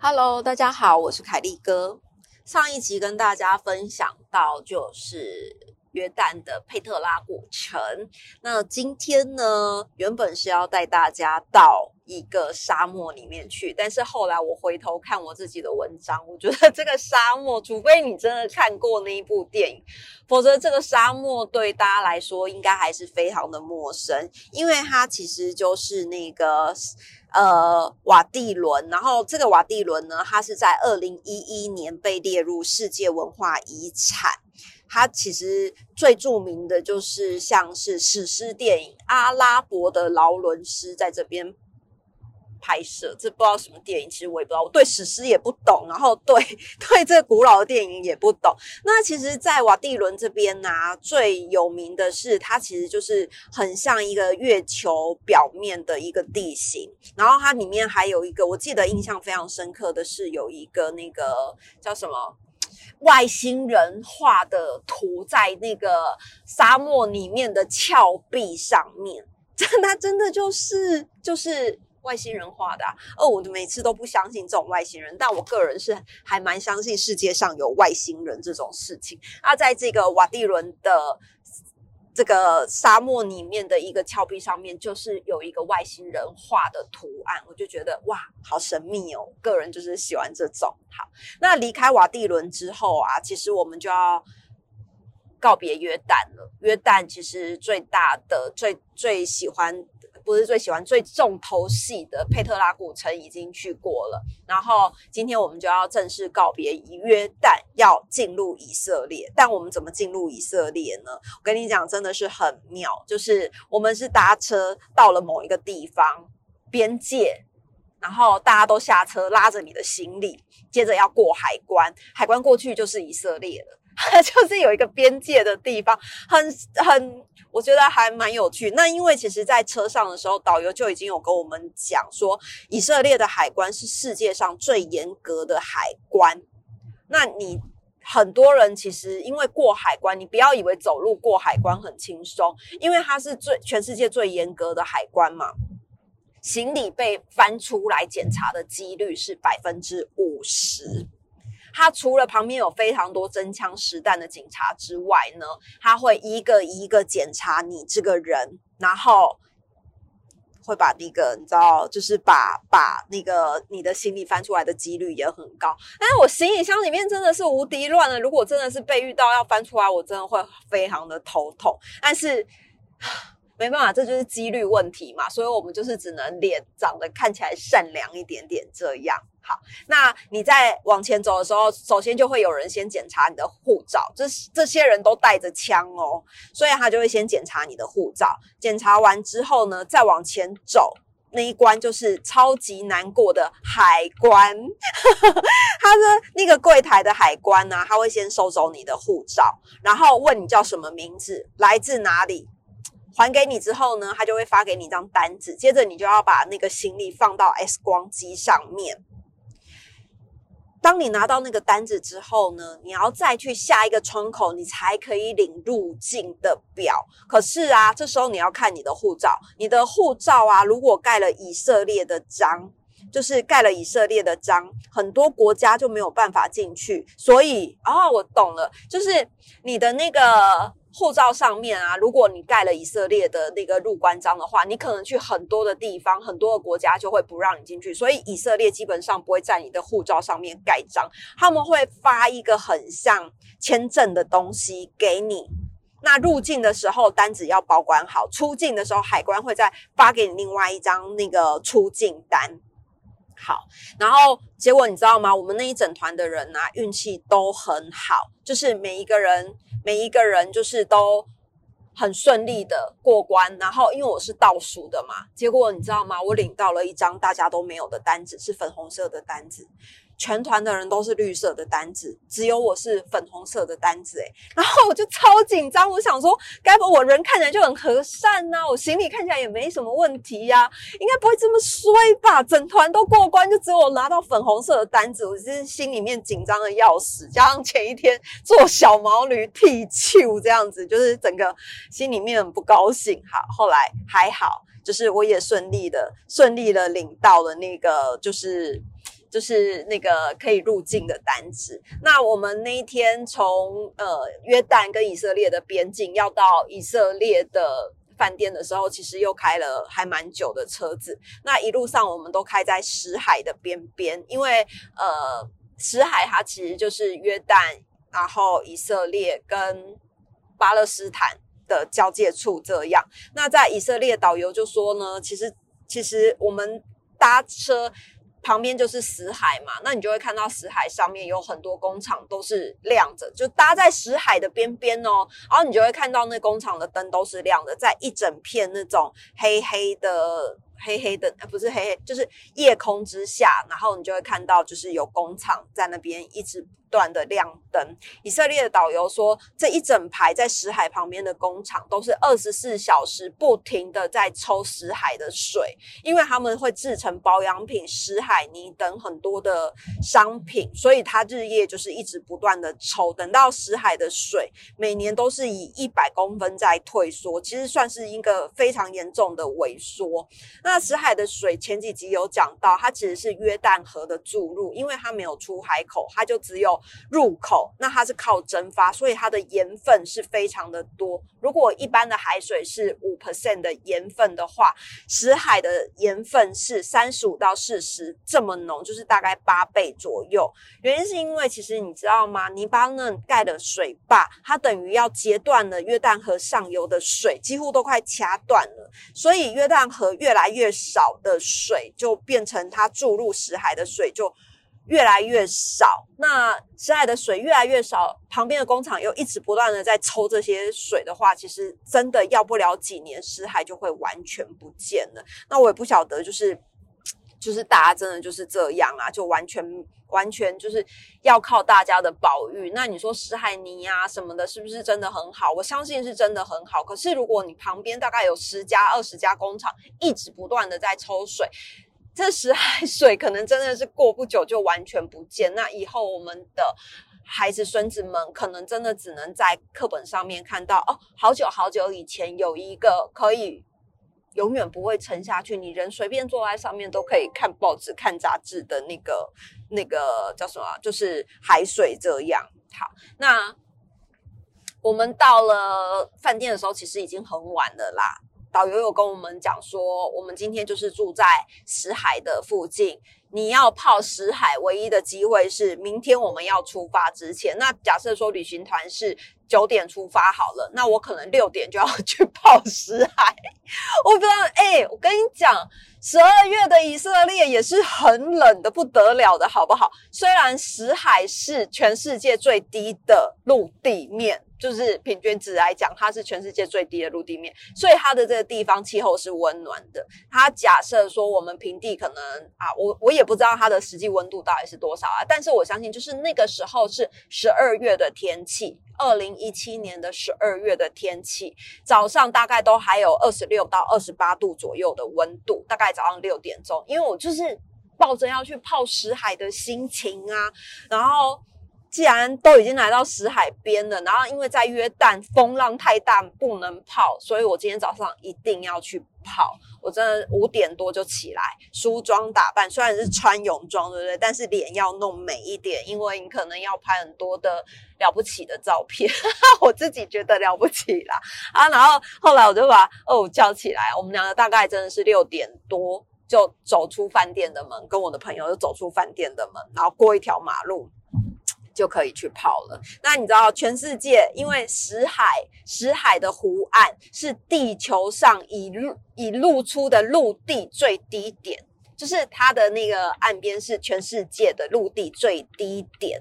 Hello，大家好，我是凯利哥。上一集跟大家分享到就是约旦的佩特拉古城。那今天呢，原本是要带大家到一个沙漠里面去，但是后来我回头看我自己的文章，我觉得 这个沙漠，除非你真的看过那一部电影，否则这个沙漠对大家来说应该还是非常的陌生，因为它其实就是那个。呃，瓦蒂伦，然后这个瓦蒂伦呢，它是在二零一一年被列入世界文化遗产。它其实最著名的就是像是史诗电影《阿拉伯的劳伦斯》在这边。拍摄这不知道什么电影，其实我也不知道，我对史诗也不懂，然后对 对这古老的电影也不懂。那其实，在瓦蒂伦这边呢，最有名的是它其实就是很像一个月球表面的一个地形，然后它里面还有一个，我记得印象非常深刻的是有一个那个叫什么外星人画的图在那个沙漠里面的峭壁上面，真的真的就是就是。外星人画的啊哦，我每次都不相信这种外星人，但我个人是还蛮相信世界上有外星人这种事情。那在这个瓦蒂伦的这个沙漠里面的一个峭壁上面，就是有一个外星人画的图案，我就觉得哇，好神秘哦！个人就是喜欢这种。好，那离开瓦蒂伦之后啊，其实我们就要告别约旦了。约旦其实最大的、最最喜欢。不是最喜欢最重头戏的佩特拉古城已经去过了，然后今天我们就要正式告别约旦，要进入以色列。但我们怎么进入以色列呢？我跟你讲，真的是很妙，就是我们是搭车到了某一个地方边界，然后大家都下车，拉着你的行李，接着要过海关，海关过去就是以色列了。就是有一个边界的地方，很很，我觉得还蛮有趣。那因为其实，在车上的时候，导游就已经有跟我们讲说，以色列的海关是世界上最严格的海关。那你很多人其实因为过海关，你不要以为走路过海关很轻松，因为它是最全世界最严格的海关嘛。行李被翻出来检查的几率是百分之五十。他除了旁边有非常多真枪实弹的警察之外呢，他会一个一个检查你这个人，然后会把那个你知道，就是把把那个你的行李翻出来的几率也很高。但是我行李箱里面真的是无敌乱了，如果真的是被遇到要翻出来，我真的会非常的头痛。但是。没办法，这就是几率问题嘛，所以我们就是只能脸长得看起来善良一点点这样。好，那你在往前走的时候，首先就会有人先检查你的护照，这这些人都带着枪哦，所以他就会先检查你的护照。检查完之后呢，再往前走那一关就是超级难过的海关，他的那个柜台的海关呢，他会先收走你的护照，然后问你叫什么名字，来自哪里。还给你之后呢，他就会发给你一张单子，接着你就要把那个行李放到 X 光机上面。当你拿到那个单子之后呢，你要再去下一个窗口，你才可以领入境的表。可是啊，这时候你要看你的护照，你的护照啊，如果盖了以色列的章，就是盖了以色列的章，很多国家就没有办法进去。所以，哦，我懂了，就是你的那个。护照上面啊，如果你盖了以色列的那个入关章的话，你可能去很多的地方、很多的国家就会不让你进去。所以以色列基本上不会在你的护照上面盖章，他们会发一个很像签证的东西给你。那入境的时候单子要保管好，出境的时候海关会再发给你另外一张那个出境单。好，然后结果你知道吗？我们那一整团的人啊，运气都很好，就是每一个人。每一个人就是都很顺利的过关，然后因为我是倒数的嘛，结果你知道吗？我领到了一张大家都没有的单子，是粉红色的单子。全团的人都是绿色的单子，只有我是粉红色的单子，诶然后我就超紧张，我想说，该不我人看起来就很和善呐，我行李看起来也没什么问题呀，应该不会这么衰吧？整团都过关，就只有我拿到粉红色的单子，我是心里面紧张的要死，加上前一天坐小毛驴踢球这样子，就是整个心里面很不高兴。好，后来还好，就是我也顺利的顺利的领到了那个，就是。就是那个可以入境的单子。那我们那一天从呃约旦跟以色列的边境要到以色列的饭店的时候，其实又开了还蛮久的车子。那一路上我们都开在死海的边边，因为呃死海它其实就是约旦，然后以色列跟巴勒斯坦的交界处这样。那在以色列导游就说呢，其实其实我们搭车。旁边就是死海嘛，那你就会看到死海上面有很多工厂都是亮着，就搭在死海的边边哦，然后你就会看到那工厂的灯都是亮的，在一整片那种黑黑的。黑黑的，呃，不是黑黑，就是夜空之下，然后你就会看到，就是有工厂在那边一直不断的亮灯。以色列的导游说，这一整排在死海旁边的工厂都是二十四小时不停的在抽死海的水，因为他们会制成保养品、死海泥等很多的商品，所以它日夜就是一直不断的抽。等到死海的水每年都是以一百公分在退缩，其实算是一个非常严重的萎缩。那死海的水前几集有讲到，它其实是约旦河的注入，因为它没有出海口，它就只有入口。那它是靠蒸发，所以它的盐分是非常的多。如果一般的海水是五 percent 的盐分的话，死海的盐分是三十五到四十这么浓，就是大概八倍左右。原因是因为其实你知道吗？黎巴嫩盖的水坝，它等于要截断了约旦河上游的水，几乎都快掐断了，所以约旦河越来越。越少的水就变成它注入石海的水就越来越少，那死海的水越来越少，旁边的工厂又一直不断的在抽这些水的话，其实真的要不了几年，石海就会完全不见了。那我也不晓得，就是就是大家真的就是这样啊，就完全。完全就是要靠大家的保育。那你说石海泥呀什么的，是不是真的很好？我相信是真的很好。可是如果你旁边大概有十家、二十家工厂一直不断的在抽水，这石海 水可能真的是过不久就完全不见。那以后我们的孩子、孙子们可能真的只能在课本上面看到哦，好久好久以前有一个可以。永远不会沉下去，你人随便坐在上面都可以看报纸、看杂志的那个、那个叫什么？就是海水这样。好，那我们到了饭店的时候，其实已经很晚了啦。导游有跟我们讲说，我们今天就是住在石海的附近。你要泡死海，唯一的机会是明天我们要出发之前。那假设说旅行团是九点出发好了，那我可能六点就要 去泡死海。我不知道，哎，我跟你讲，十二月的以色列也是很冷的不得了的，好不好？虽然死海是全世界最低的陆地面。就是平均值来讲，它是全世界最低的陆地面，所以它的这个地方气候是温暖的。它假设说我们平地可能啊，我我也也不知道它的实际温度到底是多少啊，但是我相信就是那个时候是十二月的天气，二零一七年的十二月的天气，早上大概都还有二十六到二十八度左右的温度，大概早上六点钟，因为我就是抱着要去泡石海的心情啊，然后。既然都已经来到死海边了，然后因为在约旦风浪太大不能泡，所以我今天早上一定要去泡。我真的五点多就起来梳妆打扮，虽然是穿泳装，对不对？但是脸要弄美一点，因为你可能要拍很多的了不起的照片。我自己觉得了不起啦啊！然后后来我就把二五叫起来，我们两个大概真的是六点多就走出饭店的门，跟我的朋友就走出饭店的门，然后过一条马路。就可以去泡了。那你知道，全世界因为死海，死海的湖岸是地球上已露已露出的陆地最低点，就是它的那个岸边是全世界的陆地最低点。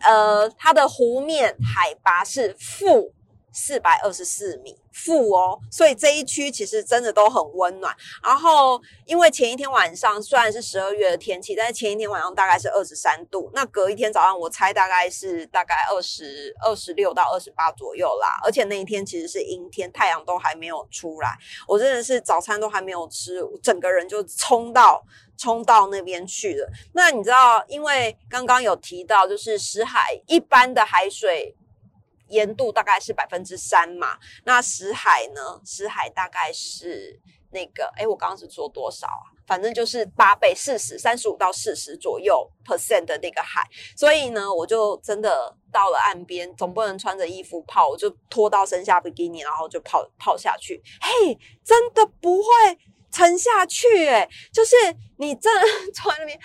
呃，它的湖面海拔是负四百二十四米，负哦，所以这一区其实真的都很温暖。然后，因为前一天晚上虽然是十二月的天气，但是前一天晚上大概是二十三度，那隔一天早上我猜大概是大概二十二十六到二十八左右啦。而且那一天其实是阴天，太阳都还没有出来，我真的是早餐都还没有吃，整个人就冲到冲到那边去了。那你知道，因为刚刚有提到，就是石海一般的海水。盐度大概是百分之三嘛，那死海呢？死海大概是那个，哎，我刚刚是说多少啊？反正就是八倍，四十三十五到四十左右 percent 的那个海。所以呢，我就真的到了岸边，总不能穿着衣服泡，我就脱到身下比基尼，然后就泡泡下去。嘿，真的不会沉下去，哎，就是你真的 穿那边，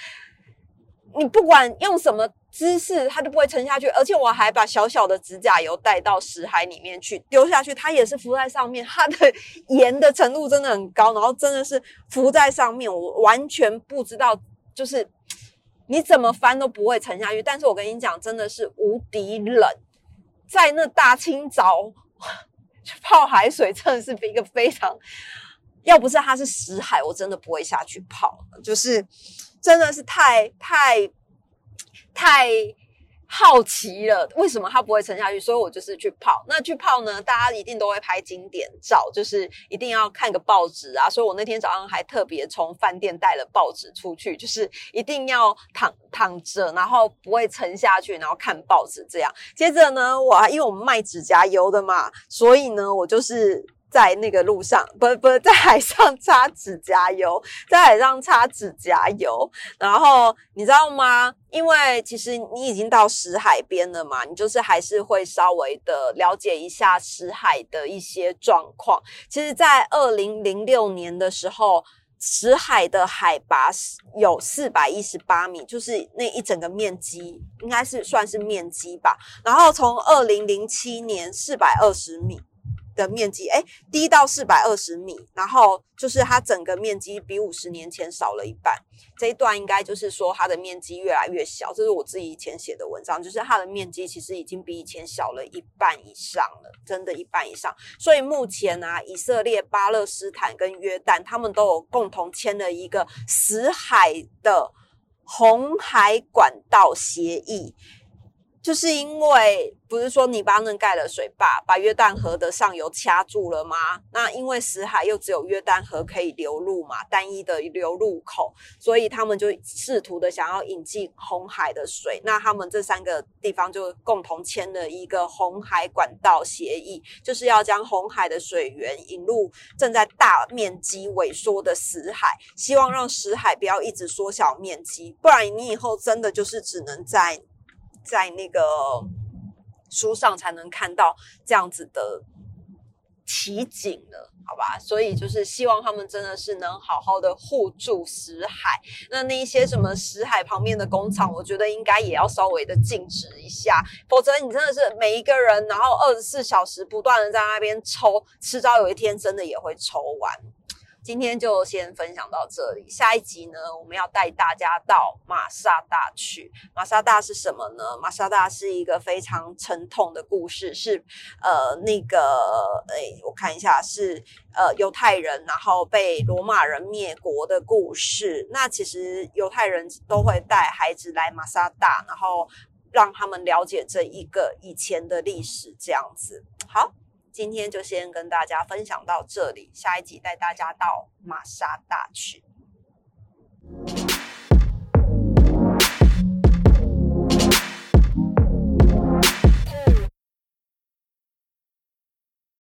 你不管用什么。姿势它都不会沉下去，而且我还把小小的指甲油带到石海里面去丢下去，它也是浮在上面，它的盐的程度真的很高，然后真的是浮在上面，我完全不知道，就是你怎么翻都不会沉下去。但是我跟你讲，真的是无敌冷，在那大清早 去泡海水，真的是一个非常，要不是它是石海，我真的不会下去泡，就是真的是太太。太好奇了，为什么它不会沉下去？所以我就是去泡。那去泡呢？大家一定都会拍经典照，就是一定要看个报纸啊。所以我那天早上还特别从饭店带了报纸出去，就是一定要躺躺着，然后不会沉下去，然后看报纸这样。接着呢，我因为我们卖指甲油的嘛，所以呢，我就是。在那个路上，不不，在海上擦指甲油，在海上擦指甲油。然后你知道吗？因为其实你已经到石海边了嘛，你就是还是会稍微的了解一下石海的一些状况。其实，在二零零六年的时候，石海的海拔有四百一十八米，就是那一整个面积应该是算是面积吧。然后从二零零七年四百二十米。的面积哎，低到四百二十米，然后就是它整个面积比五十年前少了一半。这一段应该就是说它的面积越来越小，这是我自己以前写的文章，就是它的面积其实已经比以前小了一半以上了，真的一半以上。所以目前啊，以色列、巴勒斯坦跟约旦他们都有共同签了一个死海的红海管道协议。就是因为不是说黎巴嫩盖了水坝，把约旦河的上游掐住了吗？那因为死海又只有约旦河可以流入嘛，单一的流入口，所以他们就试图的想要引进红海的水。那他们这三个地方就共同签了一个红海管道协议，就是要将红海的水源引入正在大面积萎缩的死海，希望让死海不要一直缩小面积，不然你以后真的就是只能在。在那个书上才能看到这样子的奇景了，好吧？所以就是希望他们真的是能好好的护住死海。那那一些什么死海旁边的工厂，我觉得应该也要稍微的禁止一下，否则你真的是每一个人，然后二十四小时不断的在那边抽，迟早有一天真的也会抽完。今天就先分享到这里，下一集呢，我们要带大家到马萨大去。马萨大是什么呢？马萨大是一个非常沉痛的故事，是呃那个诶，我看一下，是呃犹太人然后被罗马人灭国的故事。那其实犹太人都会带孩子来马萨大，然后让他们了解这一个以前的历史，这样子。好。今天就先跟大家分享到这里，下一集带大家到玛莎大去。